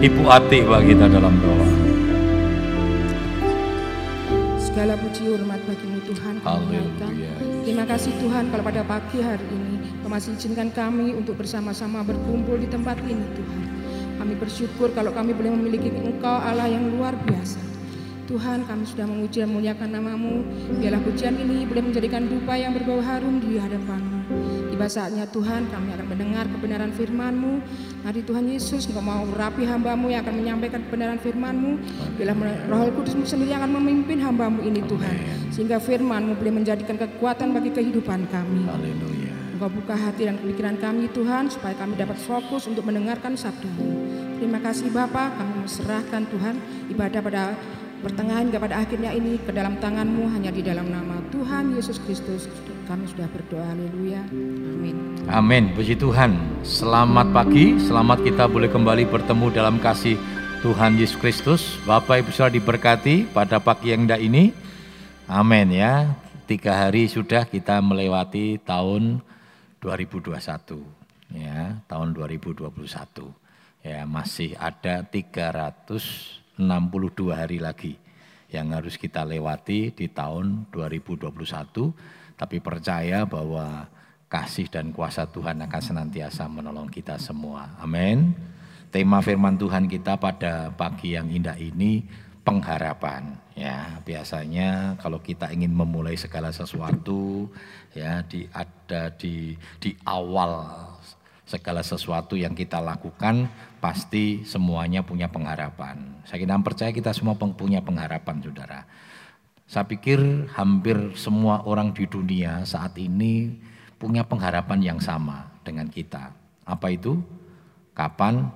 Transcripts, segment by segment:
Ibu Ati bagi kita dalam doa. Segala puji hormat bagimu Tuhan. Haleluya. Terima kasih Tuhan kalau pada pagi hari ini Kau masih izinkan kami untuk bersama-sama berkumpul di tempat ini Tuhan. Kami bersyukur kalau kami boleh memiliki Engkau Allah yang luar biasa. Tuhan kami sudah memuji dan memuliakan namamu. Biarlah pujian ini boleh menjadikan dupa yang berbau harum di hadapanmu. Tiba saatnya Tuhan kami akan mendengar kebenaran firman-Mu. Mari Tuhan Yesus Engkau mau rapi hamba-Mu yang akan menyampaikan kebenaran firman-Mu. Biarlah roh kudus-Mu sendiri akan memimpin hamba-Mu ini Tuhan. Sehingga firman-Mu boleh menjadikan kekuatan bagi kehidupan kami. Haleluya. Engkau buka hati dan pikiran kami Tuhan supaya kami dapat fokus untuk mendengarkan sabda-Mu. Terima kasih Bapa, kami menserahkan Tuhan ibadah pada pertengahan hingga pada akhirnya ini ke dalam tangan-Mu hanya di dalam nama Tuhan Yesus Kristus. Kami sudah berdoa, haleluya. Amin. Amin. Puji Tuhan. Selamat pagi. Selamat kita boleh kembali bertemu dalam kasih Tuhan Yesus Kristus. Bapak Ibu sudah diberkati pada pagi yang indah ini. Amin ya. Tiga hari sudah kita melewati tahun 2021. Ya, tahun 2021. Ya, masih ada 362 hari lagi yang harus kita lewati di tahun 2021 tapi percaya bahwa kasih dan kuasa Tuhan akan senantiasa menolong kita semua. Amin. Tema firman Tuhan kita pada pagi yang indah ini pengharapan ya. Biasanya kalau kita ingin memulai segala sesuatu ya di ada di di awal segala sesuatu yang kita lakukan pasti semuanya punya pengharapan. Saya kira percaya kita semua punya pengharapan Saudara. Saya pikir hampir semua orang di dunia saat ini punya pengharapan yang sama dengan kita. Apa itu? Kapan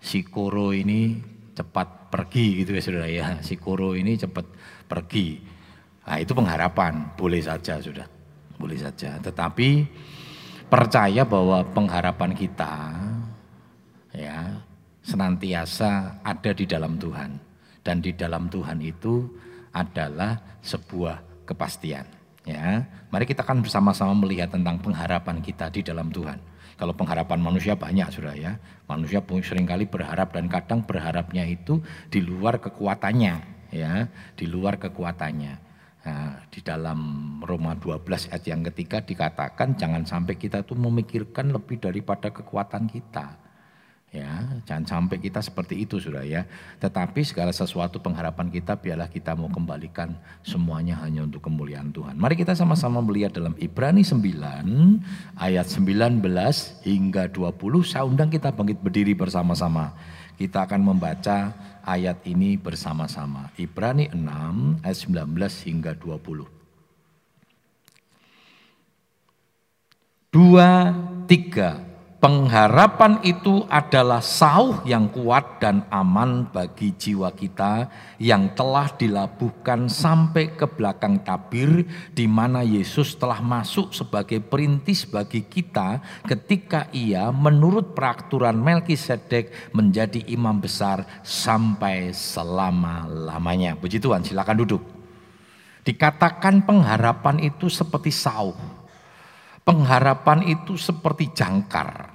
si Koro ini cepat pergi gitu ya saudara ya. Si Koro ini cepat pergi. Nah itu pengharapan, boleh saja sudah. Boleh saja. Tetapi percaya bahwa pengharapan kita ya senantiasa ada di dalam Tuhan. Dan di dalam Tuhan itu adalah sebuah kepastian. Ya, mari kita akan bersama-sama melihat tentang pengharapan kita di dalam Tuhan. Kalau pengharapan manusia banyak sudah ya. Manusia sering kali berharap dan kadang berharapnya itu di luar kekuatannya ya, di luar kekuatannya. Nah, di dalam Roma 12 ayat yang ketiga dikatakan jangan sampai kita tuh memikirkan lebih daripada kekuatan kita. Ya, jangan sampai kita seperti itu sudah ya. Tetapi segala sesuatu pengharapan kita biarlah kita mau kembalikan semuanya hanya untuk kemuliaan Tuhan. Mari kita sama-sama melihat dalam Ibrani 9 ayat 19 hingga 20. Saya undang kita bangkit berdiri bersama-sama. Kita akan membaca ayat ini bersama-sama. Ibrani 6 ayat 19 hingga 20. Dua, tiga, Pengharapan itu adalah sauh yang kuat dan aman bagi jiwa kita yang telah dilabuhkan sampai ke belakang tabir di mana Yesus telah masuk sebagai perintis bagi kita ketika ia menurut peraturan Melkisedek menjadi imam besar sampai selama-lamanya. Puji Tuhan, silakan duduk. Dikatakan pengharapan itu seperti sauh. Pengharapan itu seperti jangkar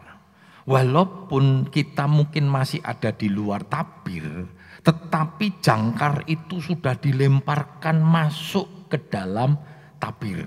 Walaupun kita mungkin masih ada di luar tabir, tetapi jangkar itu sudah dilemparkan masuk ke dalam tabir.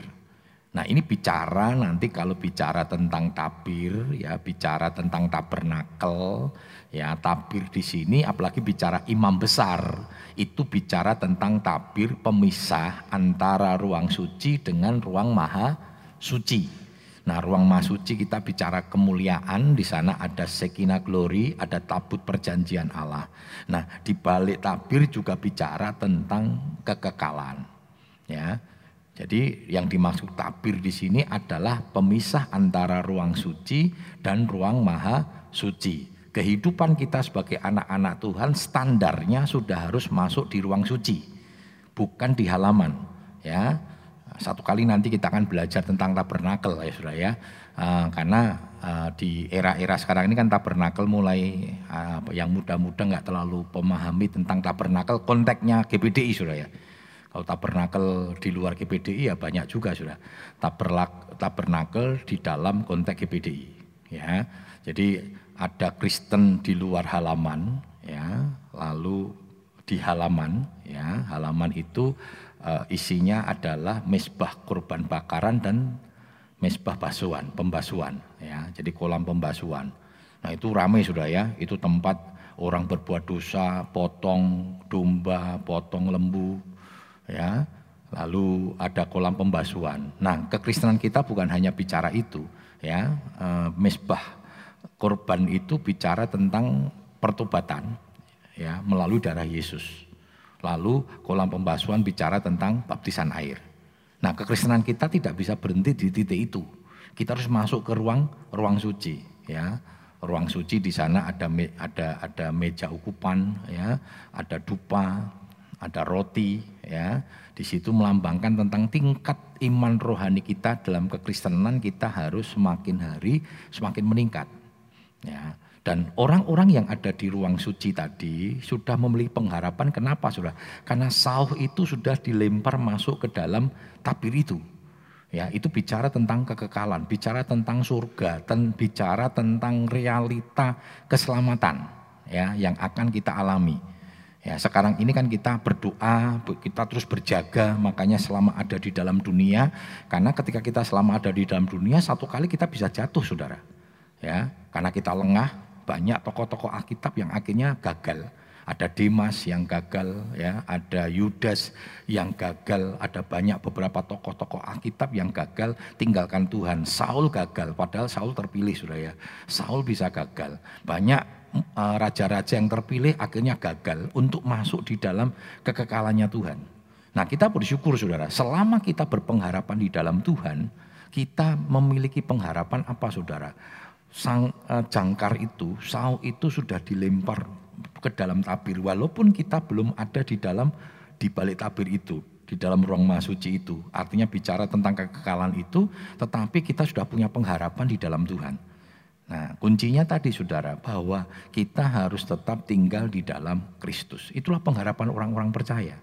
Nah ini bicara nanti kalau bicara tentang tabir, ya bicara tentang tabernakel, ya tabir di sini apalagi bicara imam besar, itu bicara tentang tabir pemisah antara ruang suci dengan ruang maha suci. Nah, ruang masuci kita bicara kemuliaan, di sana ada sekina glory, ada tabut perjanjian Allah. Nah, di balik tabir juga bicara tentang kekekalan. Ya. Jadi yang dimaksud tabir di sini adalah pemisah antara ruang suci dan ruang maha suci. Kehidupan kita sebagai anak-anak Tuhan standarnya sudah harus masuk di ruang suci, bukan di halaman. Ya, satu kali nanti kita akan belajar tentang tabernakel ya sudah ya. Uh, karena uh, di era-era sekarang ini kan tabernakel mulai uh, yang muda-muda nggak terlalu pemahami tentang tabernakel konteksnya GBDI sudah ya. Kalau tabernakel di luar GBDI ya banyak juga sudah. Tabernakel di dalam konteks GBDI ya. Jadi ada Kristen di luar halaman ya. Lalu di halaman ya, halaman itu uh, isinya adalah mesbah kurban bakaran dan mesbah basuhan, pembasuhan ya. Jadi kolam pembasuhan. Nah, itu ramai sudah ya. Itu tempat orang berbuat dosa, potong domba, potong lembu ya. Lalu ada kolam pembasuhan. Nah, kekristenan kita bukan hanya bicara itu ya. Uh, mesbah korban itu bicara tentang pertobatan ya melalui darah Yesus. Lalu kolam pembasuhan bicara tentang baptisan air. Nah, kekristenan kita tidak bisa berhenti di titik itu. Kita harus masuk ke ruang ruang suci ya. Ruang suci di sana ada ada ada meja ukupan ya, ada dupa, ada roti ya. Di situ melambangkan tentang tingkat iman rohani kita dalam kekristenan kita harus semakin hari semakin meningkat. Ya. Dan orang-orang yang ada di ruang suci tadi sudah memiliki pengharapan. Kenapa sudah? Karena sauh itu sudah dilempar masuk ke dalam tabir itu. Ya, itu bicara tentang kekekalan, bicara tentang surga, dan bicara tentang realita keselamatan ya yang akan kita alami. Ya, sekarang ini kan kita berdoa, kita terus berjaga, makanya selama ada di dalam dunia, karena ketika kita selama ada di dalam dunia, satu kali kita bisa jatuh, saudara. Ya, karena kita lengah, banyak tokoh-tokoh Alkitab yang akhirnya gagal. Ada Dimas yang gagal, ya, ada Yudas yang gagal, ada banyak beberapa tokoh-tokoh Alkitab yang gagal tinggalkan Tuhan. Saul gagal, padahal Saul terpilih sudah ya. Saul bisa gagal. Banyak eh, raja-raja yang terpilih akhirnya gagal untuk masuk di dalam kekekalannya Tuhan. Nah kita bersyukur saudara, selama kita berpengharapan di dalam Tuhan, kita memiliki pengharapan apa saudara? Sang uh, jangkar itu, sau itu sudah dilempar ke dalam tabir. Walaupun kita belum ada di dalam di balik tabir itu, di dalam ruang masuci itu. Artinya bicara tentang kekekalan itu, tetapi kita sudah punya pengharapan di dalam Tuhan. Nah, kuncinya tadi saudara bahwa kita harus tetap tinggal di dalam Kristus. Itulah pengharapan orang-orang percaya.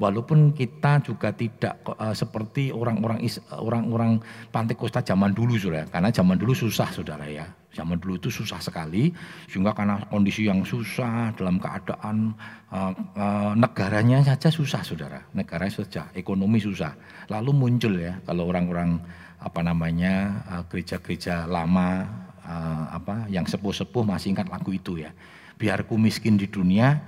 Walaupun kita juga tidak uh, seperti orang-orang orang-orang Pantai Kosta zaman dulu Saudara, karena zaman dulu susah Saudara ya. Zaman dulu itu susah sekali sehingga karena kondisi yang susah dalam keadaan uh, uh, negaranya saja susah Saudara. Negara saja ekonomi susah. Lalu muncul ya kalau orang-orang apa namanya gereja-gereja uh, lama uh, apa yang sepuh-sepuh masih ingat lagu itu ya. Biarku miskin di dunia,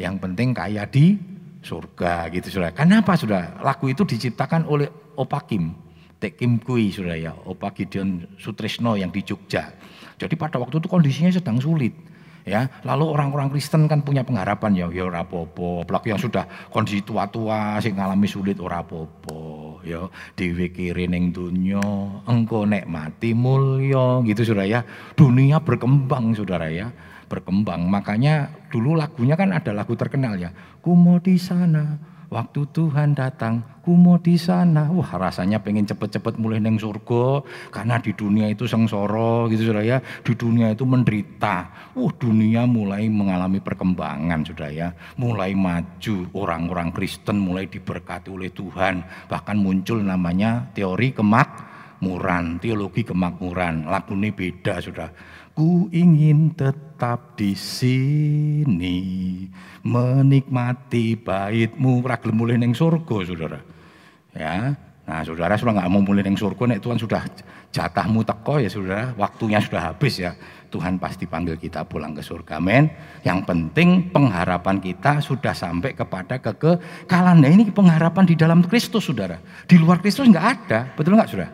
yang penting kaya di surga gitu sudah. Kenapa sudah? Lagu itu diciptakan oleh Opa Kim, Tek Kim Kui sudah ya, Opa Gideon Sutrisno yang di Jogja. Jadi pada waktu itu kondisinya sedang sulit. Ya, lalu orang-orang Kristen kan punya pengharapan ya, ya ora apa-apa. Apalagi yang sudah kondisi tua-tua sing ngalami sulit ora apa-apa. Ya, dhewe kiri ning donya, engko nek mati mulya gitu Saudara ya. Dunia berkembang Saudara ya berkembang. Makanya dulu lagunya kan ada lagu terkenal ya. Kumo di sana, waktu Tuhan datang, kumo di sana. Wah rasanya pengen cepet-cepet mulai neng surga. Karena di dunia itu sengsoro gitu sudah ya. Di dunia itu menderita. Wah dunia mulai mengalami perkembangan sudah ya. Mulai maju orang-orang Kristen mulai diberkati oleh Tuhan. Bahkan muncul namanya teori kemakmuran, teologi kemakmuran. Lagu ini beda sudah Ku ingin tetap di sini menikmati baitmu ragil mulai neng surga saudara. Ya, nah saudara sudah nggak mau mulai neng surga, nek Tuhan sudah jatahmu teko ya saudara, waktunya sudah habis ya. Tuhan pasti panggil kita pulang ke surga, men. Yang penting pengharapan kita sudah sampai kepada kekekalan. Nah ini pengharapan di dalam Kristus, saudara. Di luar Kristus nggak ada, betul nggak, saudara?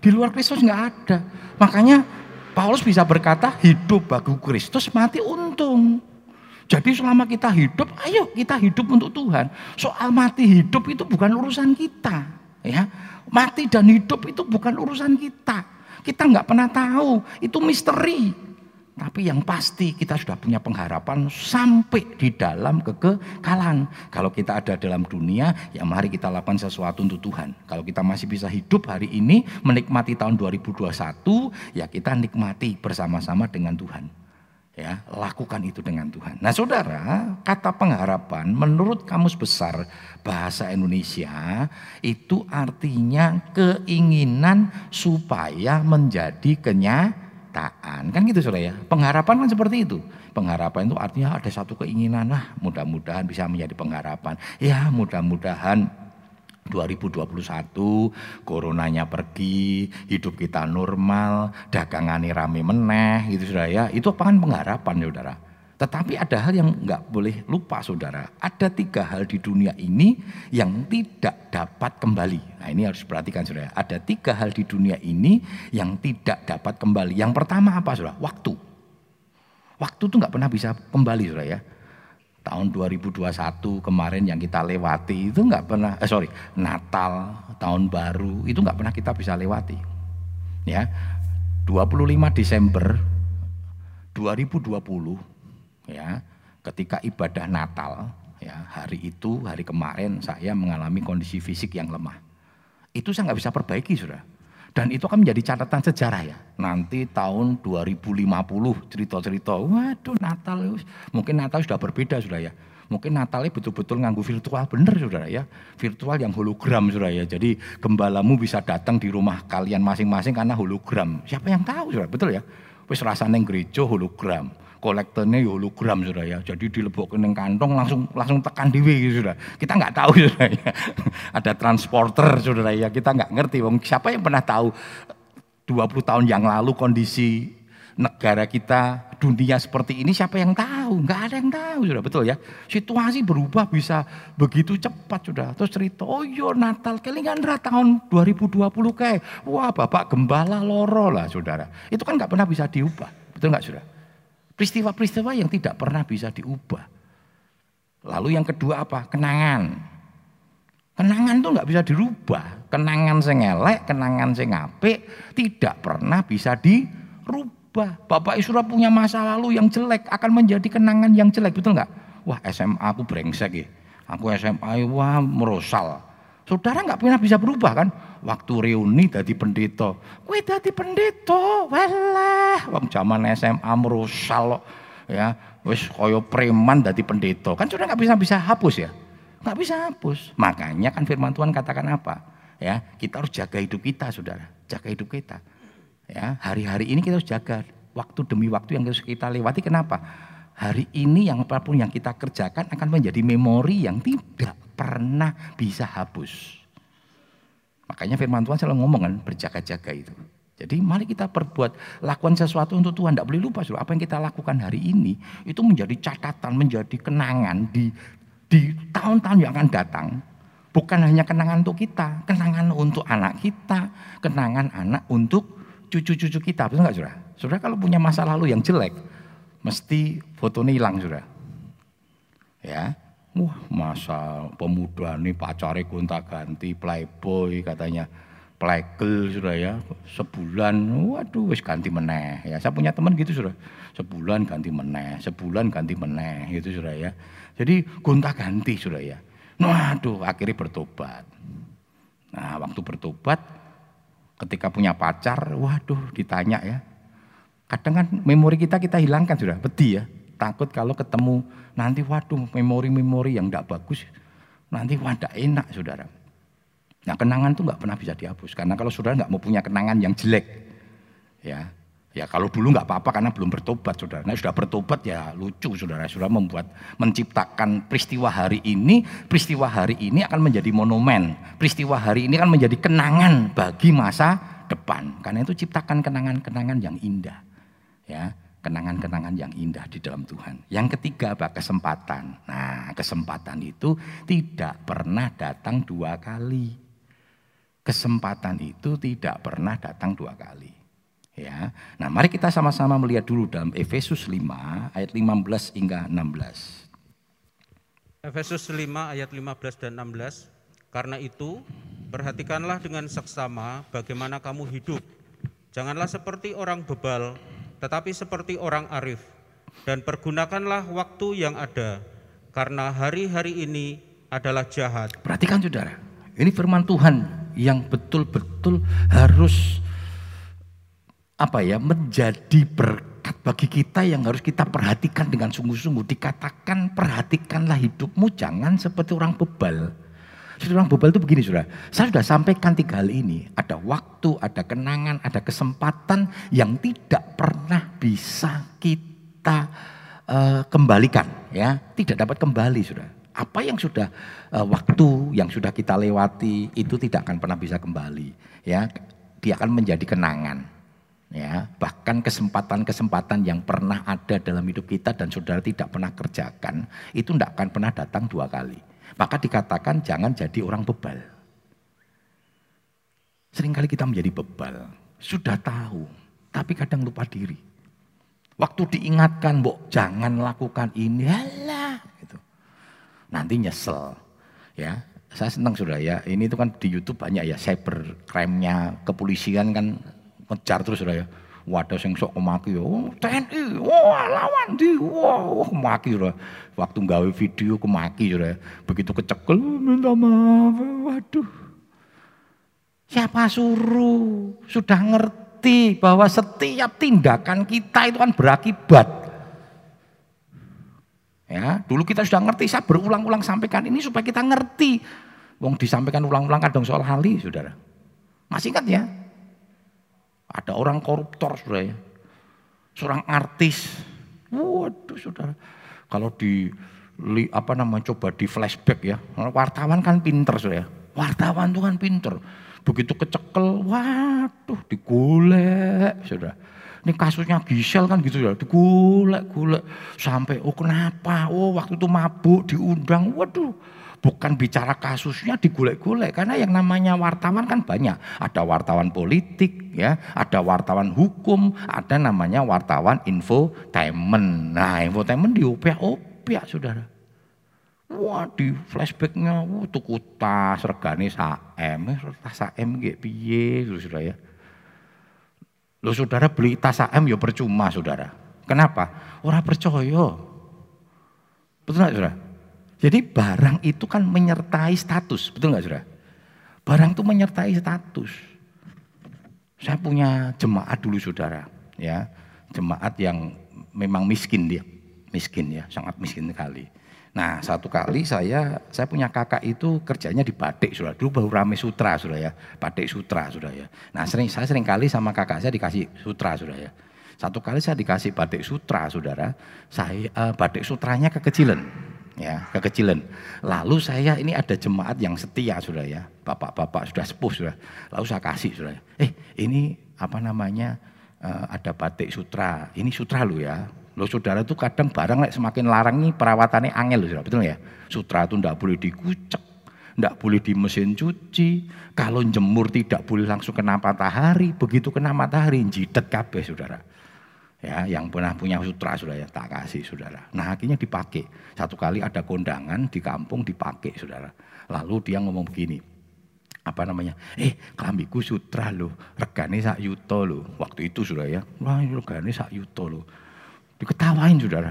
Di luar Kristus nggak ada. Makanya Paulus bisa berkata hidup bagi Kristus, mati untung. Jadi selama kita hidup, ayo kita hidup untuk Tuhan. Soal mati hidup itu bukan urusan kita, ya. Mati dan hidup itu bukan urusan kita. Kita nggak pernah tahu, itu misteri. Tapi yang pasti kita sudah punya pengharapan sampai di dalam kekekalan. Kalau kita ada dalam dunia, ya mari kita lakukan sesuatu untuk Tuhan. Kalau kita masih bisa hidup hari ini, menikmati tahun 2021, ya kita nikmati bersama-sama dengan Tuhan. Ya, lakukan itu dengan Tuhan. Nah, Saudara, kata pengharapan menurut Kamus Besar Bahasa Indonesia itu artinya keinginan supaya menjadi kenyataan kenyataan. Kan gitu saudara ya. Pengharapan kan seperti itu. Pengharapan itu artinya ada satu keinginan lah mudah-mudahan bisa menjadi pengharapan. Ya mudah-mudahan 2021 coronanya pergi, hidup kita normal, dagangannya rame meneh gitu saudara ya. Itu apa kan pengharapan ya saudara. Tetapi ada hal yang nggak boleh lupa saudara. Ada tiga hal di dunia ini yang tidak dapat kembali. Nah ini harus perhatikan saudara. Ada tiga hal di dunia ini yang tidak dapat kembali. Yang pertama apa saudara? Waktu. Waktu itu nggak pernah bisa kembali saudara ya. Tahun 2021 kemarin yang kita lewati itu nggak pernah, eh sorry, Natal, tahun baru itu nggak pernah kita bisa lewati. Ya, 25 Desember 2020 ya ketika ibadah Natal ya hari itu hari kemarin saya mengalami kondisi fisik yang lemah. Itu saya nggak bisa perbaiki sudah dan itu akan menjadi catatan sejarah ya. Nanti tahun 2050 cerita-cerita waduh Natal mungkin Natal sudah berbeda sudah ya. Mungkin Natalnya betul-betul nganggu virtual. Bener saudara ya. Virtual yang hologram saudara ya. Jadi gembalamu bisa datang di rumah kalian masing-masing karena hologram. Siapa yang tahu saudara? Betul ya. Wis rasanya gereja hologram kolektornya ya hologram sudah ya. Jadi dilebokkan ke kantong langsung langsung tekan di gitu sudah. Kita nggak tahu sudah ya. Ada transporter sudah ya. Kita nggak ngerti. Wong siapa yang pernah tahu 20 tahun yang lalu kondisi negara kita dunia seperti ini siapa yang tahu? Nggak ada yang tahu sudah betul ya. Situasi berubah bisa begitu cepat sudah. Terus cerita, oh yo iya, Natal kelingan tahun 2020 kayak, wah bapak gembala loro lah saudara. Itu kan nggak pernah bisa diubah, betul nggak saudara? Peristiwa-peristiwa yang tidak pernah bisa diubah. Lalu yang kedua apa? Kenangan. Kenangan itu nggak bisa dirubah. Kenangan sing elek, kenangan sing apik tidak pernah bisa dirubah. Bapak Isra punya masa lalu yang jelek akan menjadi kenangan yang jelek, betul nggak? Wah SMA aku brengsek ya. Aku SMA wah merosal. Saudara nggak pernah bisa berubah kan? Waktu reuni dari pendeta. Kue dari pendeta, walah. Wong zaman SMA merusal ya. Wis koyo preman dari pendeta. Kan sudah nggak bisa bisa hapus ya. Nggak bisa hapus. Makanya kan firman Tuhan katakan apa? Ya, kita harus jaga hidup kita, saudara. Jaga hidup kita. Ya, hari-hari ini kita harus jaga waktu demi waktu yang harus kita lewati. Kenapa? Hari ini yang apa pun yang kita kerjakan akan menjadi memori yang tidak pernah bisa hapus. Makanya firman Tuhan selalu ngomong kan berjaga-jaga itu. Jadi mari kita perbuat lakukan sesuatu untuk Tuhan. Tidak boleh lupa suruh apa yang kita lakukan hari ini itu menjadi catatan, menjadi kenangan di di tahun-tahun yang akan datang. Bukan hanya kenangan untuk kita, kenangan untuk anak kita, kenangan anak untuk cucu-cucu kita. Betul nggak saudara? Saudara kalau punya masa lalu yang jelek, mesti fotonya hilang saudara. Ya, Wah masa pemuda nih pacari gonta ganti playboy katanya. Playgirl sudah ya. Sebulan waduh wis ganti meneh ya. Saya punya teman gitu sudah. Sebulan ganti meneh sebulan ganti meneh gitu sudah ya. Jadi gonta ganti sudah ya. Waduh akhirnya bertobat. Nah waktu bertobat ketika punya pacar waduh ditanya ya. Kadang kan memori kita kita hilangkan sudah. Beti ya takut kalau ketemu nanti waduh memori-memori yang tidak bagus nanti wadah enak saudara. Nah kenangan itu nggak pernah bisa dihapus karena kalau saudara nggak mau punya kenangan yang jelek, ya ya kalau dulu nggak apa-apa karena belum bertobat saudara. Nah sudah bertobat ya lucu saudara, sudah membuat menciptakan peristiwa hari ini, peristiwa hari ini akan menjadi monumen, peristiwa hari ini akan menjadi kenangan bagi masa depan. Karena itu ciptakan kenangan-kenangan yang indah, ya kenangan-kenangan yang indah di dalam Tuhan. Yang ketiga apa? Kesempatan. Nah, kesempatan itu tidak pernah datang dua kali. Kesempatan itu tidak pernah datang dua kali. Ya. Nah, mari kita sama-sama melihat dulu dalam Efesus 5 ayat 15 hingga 16. Efesus 5 ayat 15 dan 16. Karena itu, perhatikanlah dengan seksama bagaimana kamu hidup. Janganlah seperti orang bebal tetapi seperti orang arif. Dan pergunakanlah waktu yang ada, karena hari-hari ini adalah jahat. Perhatikan saudara, ini firman Tuhan yang betul-betul harus apa ya menjadi berkat bagi kita yang harus kita perhatikan dengan sungguh-sungguh. Dikatakan perhatikanlah hidupmu jangan seperti orang bebal. Jadi orang bebal itu begini saudara. Saya sudah sampaikan tiga hal ini. Ada waktu, ada kenangan, ada kesempatan yang tidak pernah bisa kita uh, kembalikan. ya Tidak dapat kembali saudara. Apa yang sudah uh, waktu yang sudah kita lewati itu tidak akan pernah bisa kembali. ya Dia akan menjadi kenangan. Ya, bahkan kesempatan-kesempatan yang pernah ada dalam hidup kita dan saudara tidak pernah kerjakan, itu tidak akan pernah datang dua kali. Maka dikatakan jangan jadi orang bebal. Seringkali kita menjadi bebal, sudah tahu, tapi kadang lupa diri. Waktu diingatkan, mbok jangan lakukan ini, halah, gitu. Nanti nyesel, ya. Saya senang sudah ya, ini itu kan di YouTube banyak ya cyber crime-nya kepolisian kan ngejar terus sudah ya. Wadah sing sok kemaki ya, oh, TNI, wah lawan di, wah kemaki sudah. Waktu gawe video kemaki sudah. Begitu kecekel, minta maaf, waduh. Siapa suruh? Sudah ngerti bahwa setiap tindakan kita itu kan berakibat. Ya, dulu kita sudah ngerti, saya berulang-ulang sampaikan ini supaya kita ngerti. Wong disampaikan ulang-ulang kadang soal hali, saudara. Masih ingat ya? Ada orang koruptor saudara ya. Seorang artis. Waduh saudara. Kalau di apa namanya coba di flashback ya. Wartawan kan pinter saudara ya. Wartawan itu kan pinter. Begitu kecekel, waduh digolek saudara. Ini kasusnya Gisel kan gitu ya, digolek-golek sampai oh kenapa? Oh waktu itu mabuk diundang. Waduh, bukan bicara kasusnya digolek-golek karena yang namanya wartawan kan banyak. Ada wartawan politik ya ada wartawan hukum ada namanya wartawan infotainment. Nah infotainment di opiak-opiak saudara. Wah di flashbacknya wah tuku tas regane saem tas saem gak piye? Saudara ya. Lo saudara beli tas saem ya percuma saudara. Kenapa? Orang percaya. Betul nggak saudara jadi barang itu kan menyertai status, betul nggak saudara? Barang itu menyertai status. Saya punya jemaat dulu saudara, ya jemaat yang memang miskin dia, miskin ya, sangat miskin sekali. Nah satu kali saya saya punya kakak itu kerjanya di batik saudara. Dulu baru rame sutra saudara ya, batik sutra saudara ya. Nah sering saya sering kali sama kakak saya dikasih sutra saudara ya. Satu kali saya dikasih batik sutra saudara, saya uh, batik sutranya kekecilan ya kekecilan. Lalu saya ini ada jemaat yang setia sudah ya, bapak-bapak sudah sepuh sudah. Lalu saya kasih sudah. Eh ini apa namanya uh, ada batik sutra. Ini sutra lu ya. Lo saudara itu kadang barang like, semakin larang nih perawatannya angel loh saudara. Betul ya? Sutra itu ndak boleh dikucek, ndak boleh di mesin cuci. Kalau jemur tidak boleh langsung kena matahari. Begitu kena matahari jidat kabeh saudara ya yang pernah punya sutra sudah ya tak kasih saudara. Nah akhirnya dipakai. Satu kali ada kondangan di kampung dipakai saudara. Lalu dia ngomong begini, apa namanya? Eh kelambiku sutra lo, regane sak yuto lo. Waktu itu sudah ya, wah regane sak yuto lo. Diketawain saudara.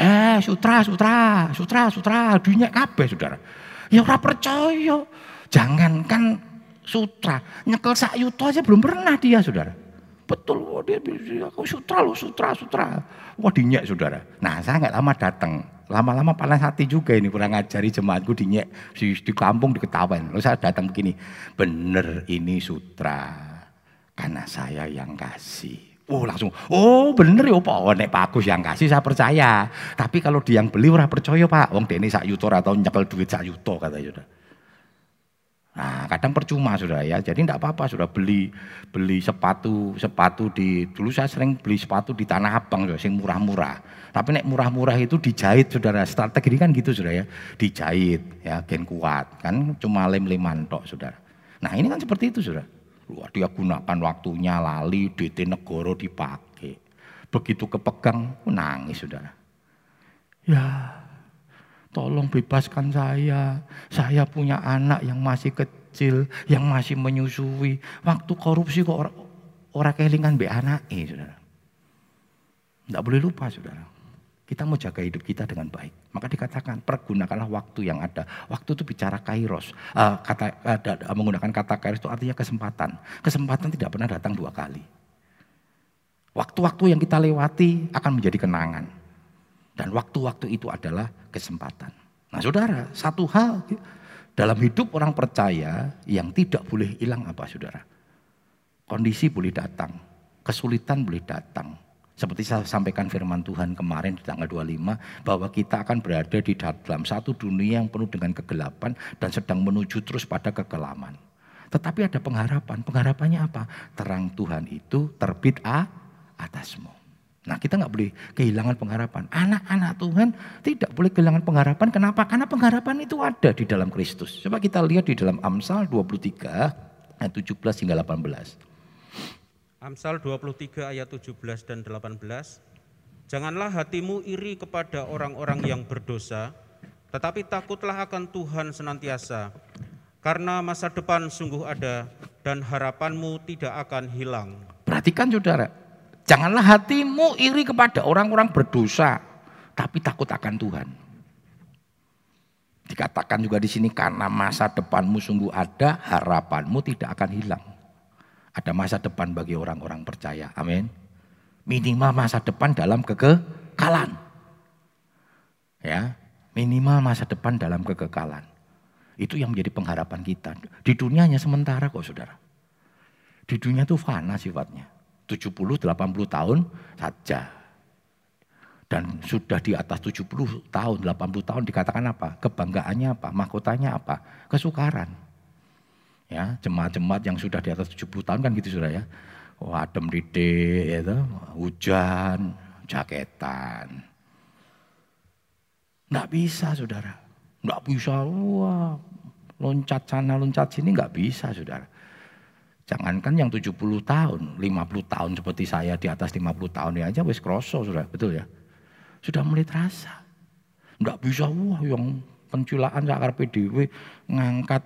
Eh sutra sutra sutra sutra dunia kabeh saudara. Ya ora percaya. Jangankan sutra, nyekel sak yuto aja belum pernah dia saudara. Betul, oh, dia, aku sutra loh, sutra, sutra. Wah dinyek saudara. Nah saya nggak lama datang. Lama-lama panas hati juga ini kurang ngajari jemaatku dinyek di, di kampung diketawain. Lalu saya datang begini, bener ini sutra. Karena saya yang kasih. Oh langsung, oh bener ya Pak, oh, nek Pak Agus yang kasih saya percaya. Tapi kalau dia yang beli orang percaya Pak, wong dene sak yuto atau nyekel duit sak yuto kata sudah. Nah, kadang percuma sudah ya. Jadi tidak apa-apa sudah beli beli sepatu sepatu di dulu saya sering beli sepatu di Tanah Abang sudah sing murah-murah. Tapi nek murah-murah itu dijahit saudara. Strategi kan gitu sudah ya. Dijahit ya gen kuat kan cuma lem-leman tok saudara. Nah, ini kan seperti itu sudah. Wah, dia gunakan waktunya lali DT negoro dipakai. Begitu kepegang nangis saudara. Ya, tolong bebaskan saya. Saya punya anak yang masih kecil, yang masih menyusui. Waktu korupsi kok orang orang kelingan be anak eh, saudara. Tidak boleh lupa, saudara. Kita mau jaga hidup kita dengan baik. Maka dikatakan, pergunakanlah waktu yang ada. Waktu itu bicara kairos. Uh, kata, uh, menggunakan kata kairos itu artinya kesempatan. Kesempatan tidak pernah datang dua kali. Waktu-waktu yang kita lewati akan menjadi kenangan. Dan waktu-waktu itu adalah kesempatan. Nah saudara, satu hal Dalam hidup orang percaya yang tidak boleh hilang apa saudara? Kondisi boleh datang, kesulitan boleh datang. Seperti saya sampaikan firman Tuhan kemarin di tanggal 25 bahwa kita akan berada di dalam satu dunia yang penuh dengan kegelapan dan sedang menuju terus pada kekelaman. Tetapi ada pengharapan. Pengharapannya apa? Terang Tuhan itu terbit a atasmu. Nah kita nggak boleh kehilangan pengharapan. Anak-anak Tuhan tidak boleh kehilangan pengharapan. Kenapa? Karena pengharapan itu ada di dalam Kristus. Coba kita lihat di dalam Amsal 23 ayat 17 hingga 18. Amsal 23 ayat 17 dan 18. Janganlah hatimu iri kepada orang-orang yang berdosa, tetapi takutlah akan Tuhan senantiasa. Karena masa depan sungguh ada dan harapanmu tidak akan hilang. Perhatikan saudara, Janganlah hatimu iri kepada orang-orang berdosa, tapi takut akan Tuhan. Dikatakan juga di sini karena masa depanmu sungguh ada, harapanmu tidak akan hilang. Ada masa depan bagi orang-orang percaya. Amin. Minimal masa depan dalam kekekalan. Ya, minimal masa depan dalam kekekalan. Itu yang menjadi pengharapan kita. Di dunia hanya sementara kok saudara. Di dunia itu fana sifatnya. 70-80 tahun saja. Dan sudah di atas 70 tahun, 80 tahun dikatakan apa? Kebanggaannya apa? Mahkotanya apa? Kesukaran. Ya, jemaat-jemaat yang sudah di atas 70 tahun kan gitu sudah ya. Oh, adem didik, ya hujan, jaketan. Nggak bisa saudara. Nggak bisa, wah loncat sana, loncat sini nggak bisa saudara. Jangankan yang 70 tahun, 50 tahun seperti saya di atas 50 tahun ya aja wis kroso sudah, betul ya. Sudah mulai terasa. Enggak bisa wah yang penculaan sakar PDW ngangkat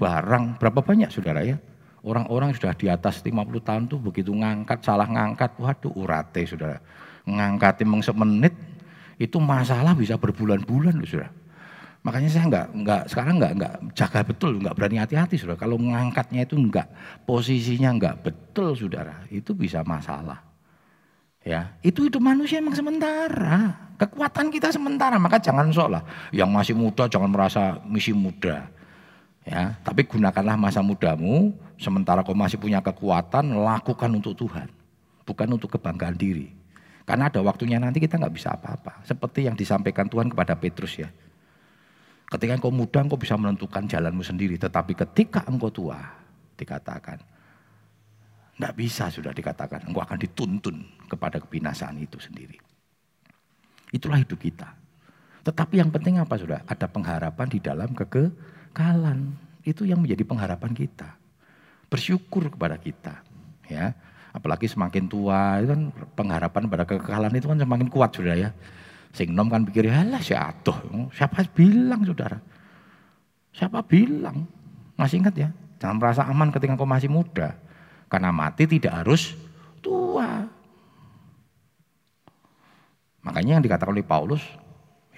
barang berapa banyak saudara ya. Orang-orang sudah di atas 50 tahun tuh begitu ngangkat, salah ngangkat, waduh urate saudara. Ngangkat emang semenit itu masalah bisa berbulan-bulan loh saudara. Makanya saya nggak nggak sekarang nggak nggak jaga betul, nggak berani hati-hati saudara. Kalau ngangkatnya itu nggak posisinya nggak betul saudara, itu bisa masalah. Ya, itu itu manusia emang sementara. Kekuatan kita sementara, maka jangan sok lah. Yang masih muda jangan merasa misi muda. Ya, tapi gunakanlah masa mudamu sementara kau masih punya kekuatan, lakukan untuk Tuhan. Bukan untuk kebanggaan diri. Karena ada waktunya nanti kita nggak bisa apa-apa. Seperti yang disampaikan Tuhan kepada Petrus ya. Ketika engkau muda engkau bisa menentukan jalanmu sendiri. Tetapi ketika engkau tua dikatakan. Tidak bisa sudah dikatakan. Engkau akan dituntun kepada kebinasaan itu sendiri. Itulah hidup kita. Tetapi yang penting apa sudah? Ada pengharapan di dalam kekekalan. Itu yang menjadi pengharapan kita. Bersyukur kepada kita. ya Apalagi semakin tua, itu kan pengharapan pada kekekalan itu kan semakin kuat sudah ya. Sing nom kan pikir, halah si atuh. Siapa bilang saudara? Siapa bilang? Masih ingat ya? Jangan merasa aman ketika kau masih muda. Karena mati tidak harus tua. Makanya yang dikatakan oleh Paulus,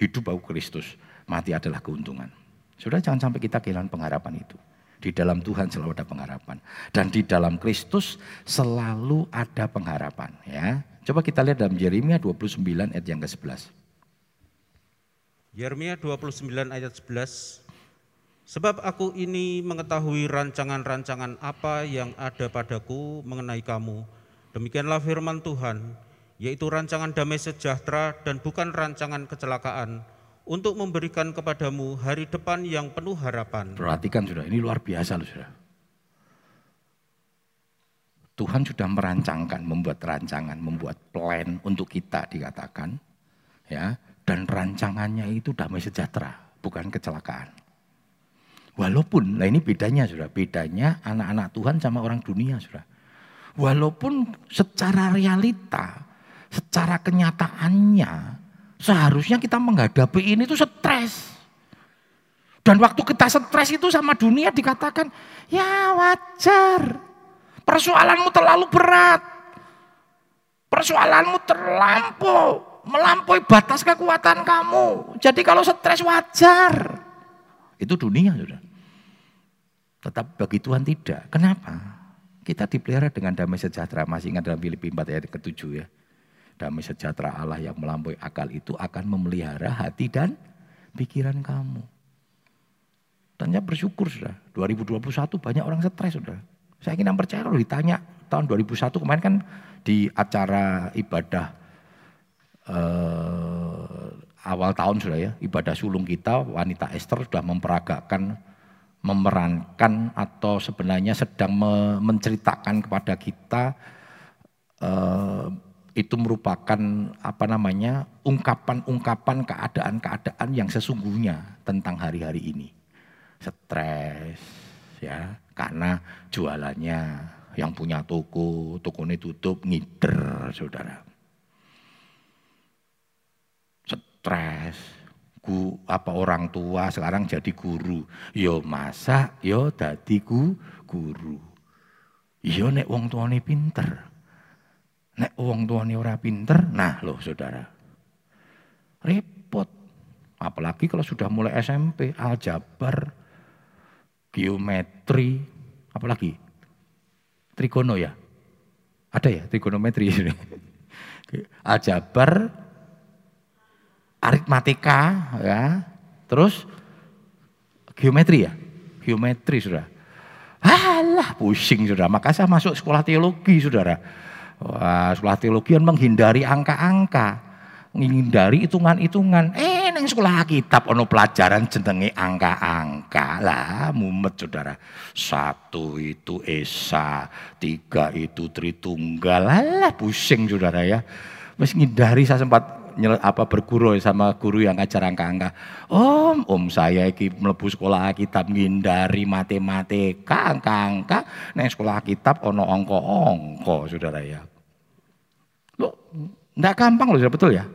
hidup bau Kristus, mati adalah keuntungan. Sudah jangan sampai kita kehilangan pengharapan itu. Di dalam Tuhan selalu ada pengharapan. Dan di dalam Kristus selalu ada pengharapan. Ya, Coba kita lihat dalam Yeremia 29 ayat yang ke-11. Yeremia 29 ayat 11 Sebab aku ini mengetahui rancangan-rancangan apa yang ada padaku mengenai kamu. Demikianlah firman Tuhan, yaitu rancangan damai sejahtera dan bukan rancangan kecelakaan, untuk memberikan kepadamu hari depan yang penuh harapan. Perhatikan sudah, ini luar biasa loh sudah. Tuhan sudah merancangkan, membuat rancangan, membuat plan untuk kita dikatakan. Ya, dan rancangannya itu damai sejahtera, bukan kecelakaan. Walaupun, nah ini bedanya sudah, bedanya anak-anak Tuhan sama orang dunia sudah. Walaupun secara realita, secara kenyataannya, seharusnya kita menghadapi ini tuh stres. Dan waktu kita stres itu sama dunia dikatakan, ya wajar. Persoalanmu terlalu berat. Persoalanmu terlampau melampaui batas kekuatan kamu. Jadi kalau stres wajar. Itu dunia sudah. Tetap bagi Tuhan tidak. Kenapa? Kita dipelihara dengan damai sejahtera. Masih ingat dalam Filipi 4 ayat ke-7 ya. Damai sejahtera Allah yang melampaui akal itu akan memelihara hati dan pikiran kamu. Dan saya bersyukur sudah. 2021 banyak orang stres sudah. Saya ingin percaya kalau ditanya tahun 2001 kemarin kan di acara ibadah eh, awal tahun sudah ya, ibadah sulung kita wanita Esther sudah memperagakan memerankan atau sebenarnya sedang menceritakan kepada kita eh, itu merupakan apa namanya ungkapan-ungkapan keadaan-keadaan yang sesungguhnya tentang hari-hari ini. Stres ya, karena jualannya yang punya toko, toko ini tutup, ngider saudara. Stres, ku apa orang tua sekarang jadi guru. Yo masa yo dadi ku guru. Yo nek wong tuane pinter. Nek wong tuane ora pinter, nah loh saudara. Repot. Apalagi kalau sudah mulai SMP, aljabar, geometri, apalagi trigono ya. Ada ya trigonometri. Aljabar, aritmatika ya. Terus geometri ya. Geometri sudah. Alah pusing sudah. Maka saya masuk sekolah teologi saudara. Wah, sekolah teologi kan menghindari angka-angka menghindari hitungan-hitungan. Eh, neng sekolah kitab ono pelajaran jenenge angka-angka lah, mumet saudara. Satu itu esa, tiga itu tritunggal, lah pusing saudara ya. Mas ngindari saya sempat apa berguru sama guru yang ngajar angka-angka. Om, om saya iki mlebu sekolah kitab ngindari matematika, angka-angka, neng sekolah kitab ono ongko-ongko saudara ya. Loh, enggak gampang loh, betul ya?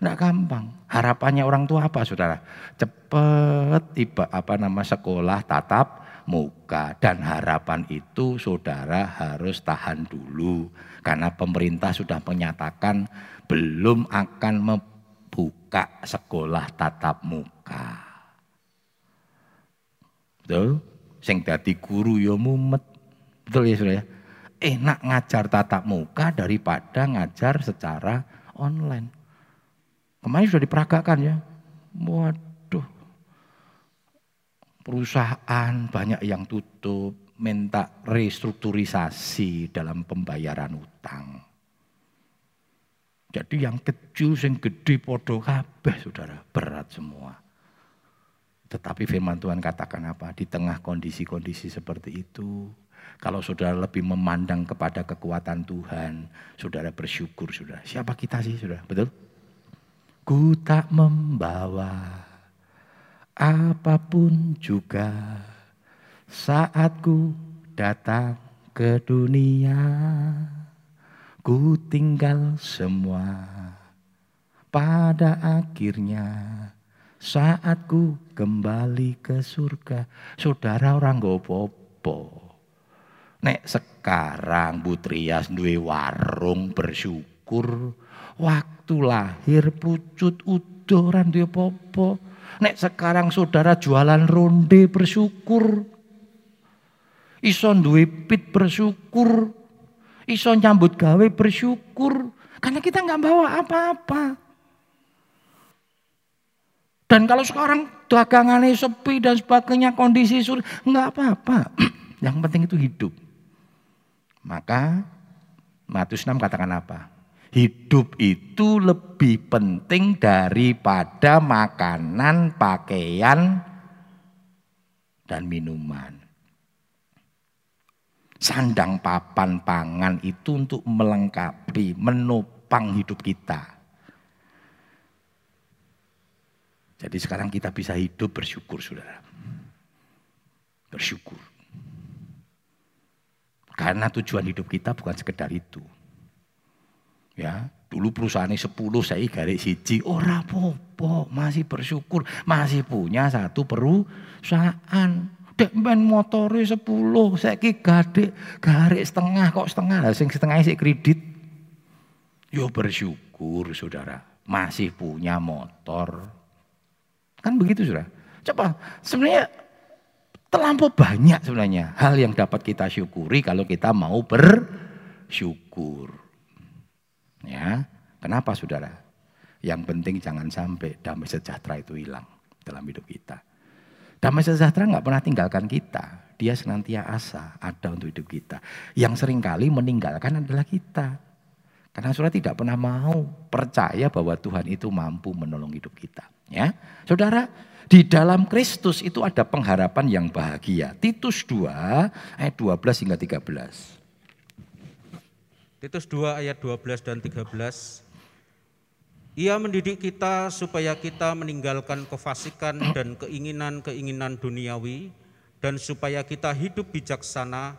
Tidak gampang. Harapannya orang tua apa saudara? Cepat tiba apa nama sekolah tatap muka. Dan harapan itu saudara harus tahan dulu. Karena pemerintah sudah menyatakan belum akan membuka sekolah tatap muka. Betul? Sing dadi guru ya mumet. Betul ya saudara? Enak ngajar tatap muka daripada ngajar secara online. Kemarin sudah diperagakan ya. Waduh. Perusahaan banyak yang tutup, minta restrukturisasi dalam pembayaran utang. Jadi yang kecil sing gede podo kabeh saudara, berat semua. Tetapi firman Tuhan katakan apa? Di tengah kondisi-kondisi seperti itu, kalau saudara lebih memandang kepada kekuatan Tuhan, saudara bersyukur saudara. Siapa kita sih saudara? Betul? Ku tak membawa apa pun juga saat ku datang ke dunia. Ku tinggal semua pada akhirnya saat ku kembali ke surga. Saudara orang gopopo. Nek sekarang Butrias duwe warung bersyukur Waktu lahir pucut udoran dia popo. Nek sekarang saudara jualan ronde bersyukur. Iso duwe pit bersyukur. Iso nyambut gawe bersyukur. Karena kita nggak bawa apa-apa. Dan kalau sekarang dagangannya sepi dan sebagainya kondisi sulit, nggak apa-apa. Yang penting itu hidup. Maka Matius 6 katakan apa? Hidup itu lebih penting daripada makanan, pakaian, dan minuman. Sandang papan pangan itu untuk melengkapi, menopang hidup kita. Jadi sekarang kita bisa hidup bersyukur, saudara. Bersyukur. Karena tujuan hidup kita bukan sekedar itu. Ya, dulu perusahaan ini 10 saya garis siji, ora popo, masih bersyukur, masih punya satu perusahaan. Dek motore 10, saya ki gade garis setengah kok setengah, sing setengah sih kredit. Yo bersyukur saudara, masih punya motor. Kan begitu saudara. Coba sebenarnya terlampau banyak sebenarnya hal yang dapat kita syukuri kalau kita mau bersyukur. Ya, kenapa saudara? Yang penting jangan sampai damai sejahtera itu hilang dalam hidup kita. Damai sejahtera nggak pernah tinggalkan kita. Dia senantiasa ada untuk hidup kita. Yang sering kali meninggalkan adalah kita. Karena saudara tidak pernah mau percaya bahwa Tuhan itu mampu menolong hidup kita. Ya, Saudara, di dalam Kristus itu ada pengharapan yang bahagia. Titus 2 ayat 12 hingga 13. Titus 2 ayat 12 dan 13. Ia mendidik kita supaya kita meninggalkan kefasikan dan keinginan-keinginan duniawi dan supaya kita hidup bijaksana,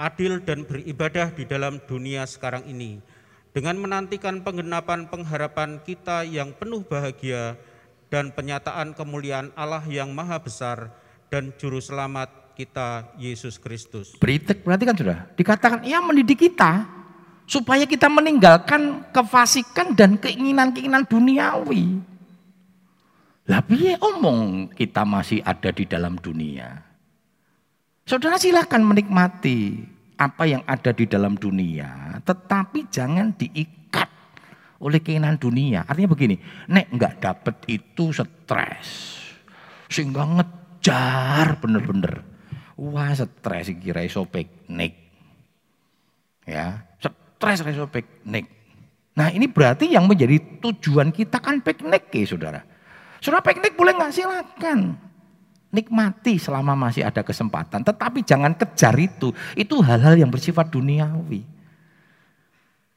adil dan beribadah di dalam dunia sekarang ini dengan menantikan penggenapan pengharapan kita yang penuh bahagia dan penyataan kemuliaan Allah yang maha besar dan juru selamat kita Yesus Kristus. Berarti kan sudah dikatakan ia mendidik kita supaya kita meninggalkan kefasikan dan keinginan-keinginan duniawi. Lah piye omong kita masih ada di dalam dunia. Saudara silakan menikmati apa yang ada di dalam dunia, tetapi jangan diikat oleh keinginan dunia. Artinya begini, nek nggak dapet itu stres, sehingga ngejar bener-bener. Wah stres kira iso piknik. Ya, stres reso piknik. Nah ini berarti yang menjadi tujuan kita kan piknik ya saudara. Saudara piknik boleh nggak silakan. Nikmati selama masih ada kesempatan. Tetapi jangan kejar itu. Itu hal-hal yang bersifat duniawi.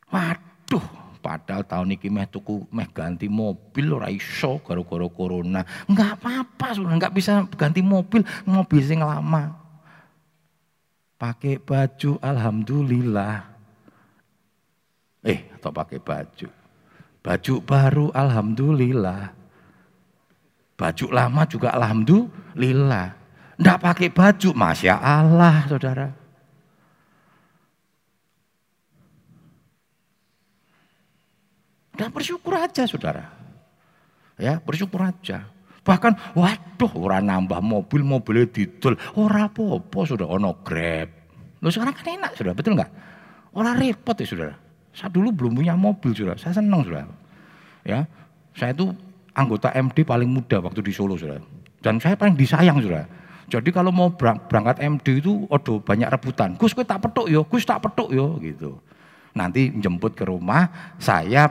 Waduh, padahal tahun ini meh tuku meh ganti mobil ora iso gara-gara corona. Enggak apa-apa, sudah enggak bisa ganti mobil, mobil sing lama. Pakai baju alhamdulillah Eh, atau pakai baju. Baju baru alhamdulillah. Baju lama juga alhamdulillah. Enggak pakai baju, Masya Allah saudara. Dan bersyukur aja saudara. Ya, bersyukur aja. Bahkan, waduh, orang nambah mobil, mobilnya didol. Orang apa-apa, sudah ono grab. Loh sekarang kan enak, sudah betul nggak? Orang repot ya, saudara. Saya dulu belum punya mobil, saudara. Saya senang, saudara. Ya, saya itu anggota MD paling muda waktu di Solo, saudara. Dan saya paling disayang, saudara. Jadi kalau mau berangkat MD itu, aduh banyak rebutan. Gus, gue tak petuk yo, Gus tak petuk yo, gitu. Nanti jemput ke rumah, saya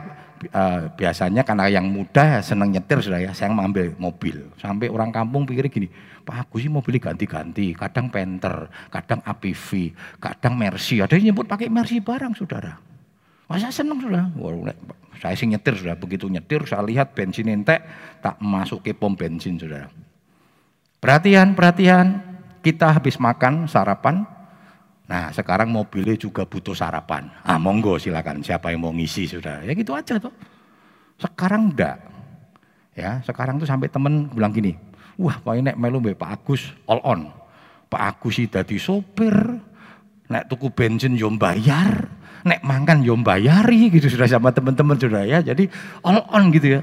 uh, biasanya karena yang muda senang nyetir sudah ya, saya mengambil mobil. Sampai orang kampung pikir gini, Pak Agus sih mobilnya ganti-ganti, kadang Panther, kadang APV, kadang Mercy. Ada yang nyebut pakai Mercy barang, saudara. Masa seneng sudah. Saya sih nyetir sudah. Begitu nyetir saya lihat bensin entek tak masuk ke pom bensin sudah. Perhatian, perhatian. Kita habis makan sarapan. Nah sekarang mobilnya juga butuh sarapan. Ah monggo silakan siapa yang mau ngisi sudah. Ya gitu aja tuh. Sekarang enggak. Ya sekarang tuh sampai temen bilang gini. Wah Pak Nek melu Pak Agus all on. Pak Agus sih dadi sopir. Nek tuku bensin yo bayar nek makan yo bayari gitu sudah sama teman-teman sudah ya. Jadi all on gitu ya.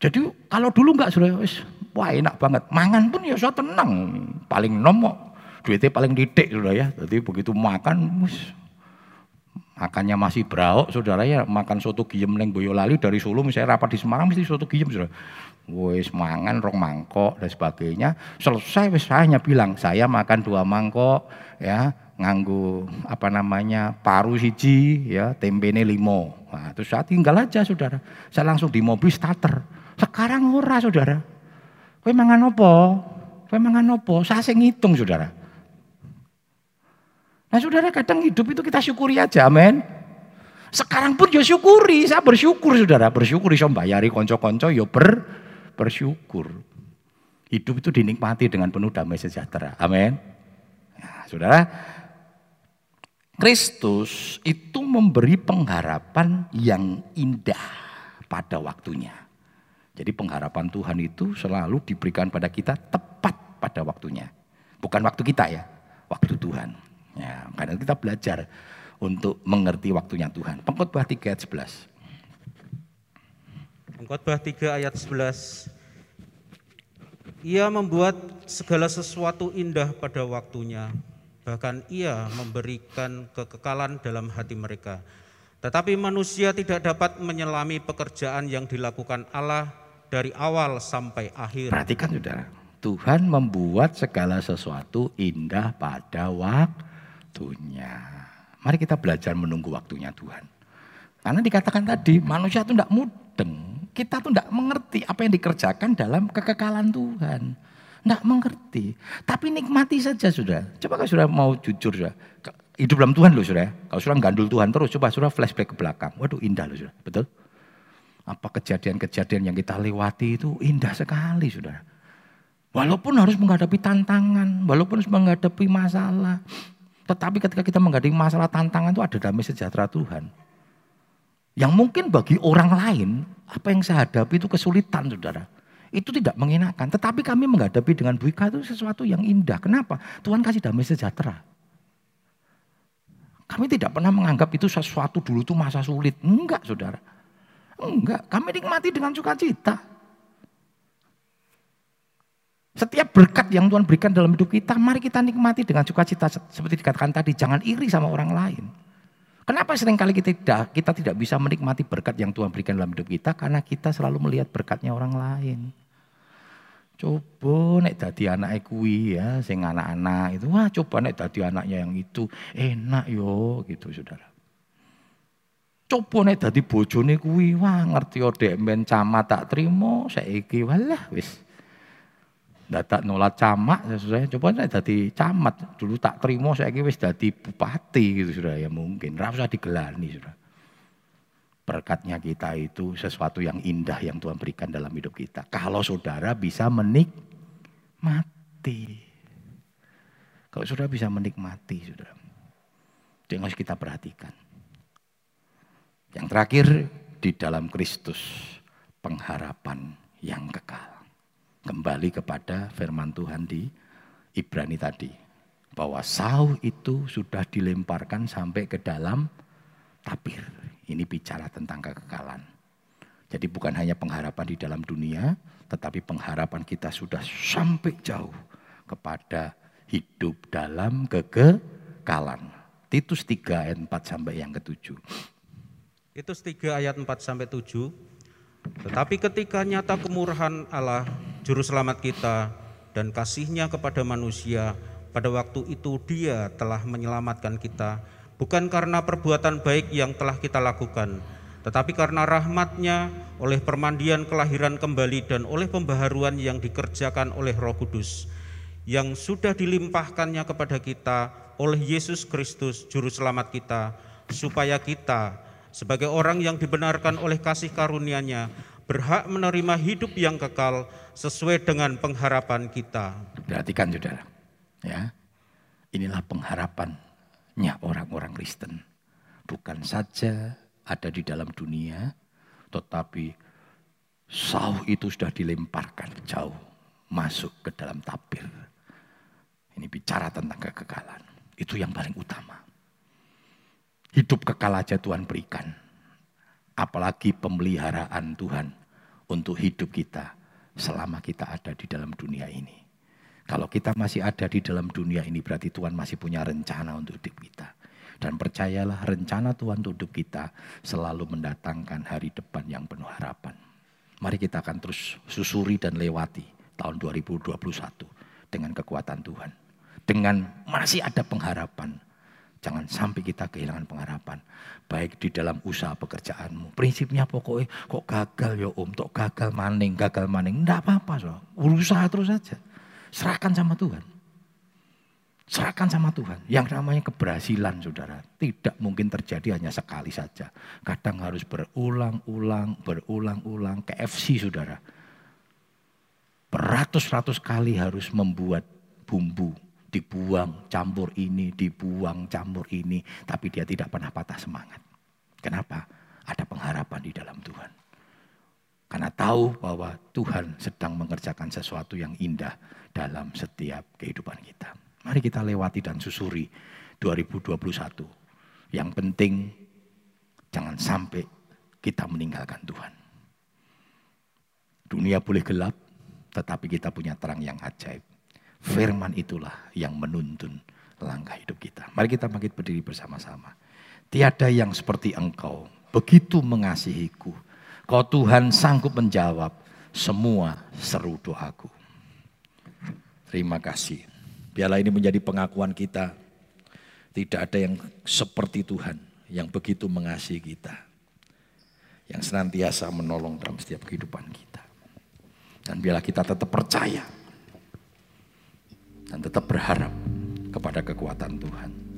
Jadi kalau dulu enggak sudah wis wah enak banget. Mangan pun ya saya tenang. Paling nomok duitnya paling didik sudah ya. Jadi begitu makan wis makannya masih brauk saudara ya makan soto giem neng Boyolali dari Solo misalnya rapat di Semarang mesti soto giem saudara wis mangan rong mangkok dan sebagainya selesai saya hanya bilang saya makan dua mangkok ya nganggu apa namanya paru siji ya tempe ini limo. Nah, terus saya tinggal aja saudara. Saya langsung di mobil starter. Sekarang ora saudara. Kowe mangan apa? Kowe mangan apa? Saya sing ngitung saudara. Nah saudara kadang hidup itu kita syukuri aja amin sekarang pun ya syukuri saya bersyukur saudara. Bersyukur iso bayari konco-konco ya ber bersyukur. Hidup itu dinikmati dengan penuh damai sejahtera amin nah, saudara Kristus itu memberi pengharapan yang indah pada waktunya. Jadi pengharapan Tuhan itu selalu diberikan pada kita tepat pada waktunya. Bukan waktu kita ya, waktu Tuhan. Ya, karena kita belajar untuk mengerti waktunya Tuhan. Pengkhotbah 3 ayat 11. Pengkhotbah 3 ayat 11. Ia membuat segala sesuatu indah pada waktunya bahkan ia memberikan kekekalan dalam hati mereka. Tetapi manusia tidak dapat menyelami pekerjaan yang dilakukan Allah dari awal sampai akhir. Perhatikan saudara, Tuhan membuat segala sesuatu indah pada waktunya. Mari kita belajar menunggu waktunya Tuhan. Karena dikatakan tadi manusia itu tidak mudeng. Kita tuh tidak mengerti apa yang dikerjakan dalam kekekalan Tuhan. Tidak mengerti. Tapi nikmati saja sudah. Coba kalau sudah mau jujur sudah. Hidup dalam Tuhan loh sudah. Kalau sudah gandul Tuhan terus coba sudah flashback ke belakang. Waduh indah loh sudah. Betul? Apa kejadian-kejadian yang kita lewati itu indah sekali sudah. Walaupun harus menghadapi tantangan, walaupun harus menghadapi masalah. Tetapi ketika kita menghadapi masalah tantangan itu ada damai sejahtera Tuhan. Yang mungkin bagi orang lain, apa yang saya hadapi itu kesulitan saudara. Itu tidak mengenakan. Tetapi kami menghadapi dengan buika itu sesuatu yang indah. Kenapa? Tuhan kasih damai sejahtera. Kami tidak pernah menganggap itu sesuatu dulu itu masa sulit. Enggak saudara. Enggak, kami nikmati dengan sukacita. Setiap berkat yang Tuhan berikan dalam hidup kita, mari kita nikmati dengan sukacita seperti dikatakan tadi, jangan iri sama orang lain. Kenapa sering kali kita tidak kita tidak bisa menikmati berkat yang Tuhan berikan dalam hidup kita karena kita selalu melihat berkatnya orang lain. Coba nek dadi anak kuwi ya, sing anak-anak itu, wah coba nek dadi anaknya yang itu enak yo gitu Saudara. Coba nek dadi bojone kuwi, wah ngerti yo dek men camat tak trimo, saiki walah wis. Dadak nolak camat ya sudah coba saya jadi camat dulu tak terima saya wis jadi bupati gitu sudah ya mungkin nggak usah digelani sudah berkatnya kita itu sesuatu yang indah yang Tuhan berikan dalam hidup kita kalau saudara bisa menikmati kalau saudara bisa menikmati saudara itu yang harus kita perhatikan yang terakhir di dalam Kristus pengharapan yang kekal kembali kepada firman Tuhan di Ibrani tadi. Bahwa sauh itu sudah dilemparkan sampai ke dalam tapir. Ini bicara tentang kekekalan. Jadi bukan hanya pengharapan di dalam dunia, tetapi pengharapan kita sudah sampai jauh kepada hidup dalam kekekalan. Titus 3 ayat 4 sampai yang ke-7. Titus 3 ayat 4 sampai 7. Tetapi ketika nyata kemurahan Allah Juru Selamat kita dan kasihnya kepada manusia, pada waktu itu dia telah menyelamatkan kita, bukan karena perbuatan baik yang telah kita lakukan, tetapi karena rahmatnya oleh permandian kelahiran kembali dan oleh pembaharuan yang dikerjakan oleh roh kudus, yang sudah dilimpahkannya kepada kita oleh Yesus Kristus, Juru Selamat kita, supaya kita sebagai orang yang dibenarkan oleh kasih karunia-Nya berhak menerima hidup yang kekal sesuai dengan pengharapan kita. Perhatikan saudara, ya. Inilah pengharapannya orang-orang Kristen. Bukan saja ada di dalam dunia, tetapi sauh itu sudah dilemparkan jauh masuk ke dalam tabir. Ini bicara tentang kekekalan. Itu yang paling utama. Hidup kekal aja Tuhan berikan. Apalagi pemeliharaan Tuhan untuk hidup kita selama kita ada di dalam dunia ini. Kalau kita masih ada di dalam dunia ini berarti Tuhan masih punya rencana untuk hidup kita. Dan percayalah rencana Tuhan untuk hidup kita selalu mendatangkan hari depan yang penuh harapan. Mari kita akan terus susuri dan lewati tahun 2021 dengan kekuatan Tuhan. Dengan masih ada pengharapan Jangan sampai kita kehilangan pengharapan. Baik di dalam usaha pekerjaanmu. Prinsipnya pokoknya kok gagal ya om. Kok gagal maning, gagal maning. Enggak apa-apa. So. Berusaha terus saja. Serahkan sama Tuhan. Serahkan sama Tuhan. Yang namanya keberhasilan saudara. Tidak mungkin terjadi hanya sekali saja. Kadang harus berulang-ulang, berulang-ulang. KFC saudara. Beratus-ratus kali harus membuat bumbu dibuang, campur ini, dibuang, campur ini. Tapi dia tidak pernah patah semangat. Kenapa? Ada pengharapan di dalam Tuhan. Karena tahu bahwa Tuhan sedang mengerjakan sesuatu yang indah dalam setiap kehidupan kita. Mari kita lewati dan susuri 2021. Yang penting jangan sampai kita meninggalkan Tuhan. Dunia boleh gelap, tetapi kita punya terang yang ajaib. Firman itulah yang menuntun langkah hidup kita. Mari kita bangkit berdiri bersama-sama. Tiada yang seperti engkau, begitu mengasihiku. Kau Tuhan sanggup menjawab semua seru doaku. Terima kasih. Biarlah ini menjadi pengakuan kita. Tidak ada yang seperti Tuhan yang begitu mengasihi kita. Yang senantiasa menolong dalam setiap kehidupan kita. Dan biarlah kita tetap percaya. Dan tetap berharap kepada kekuatan Tuhan.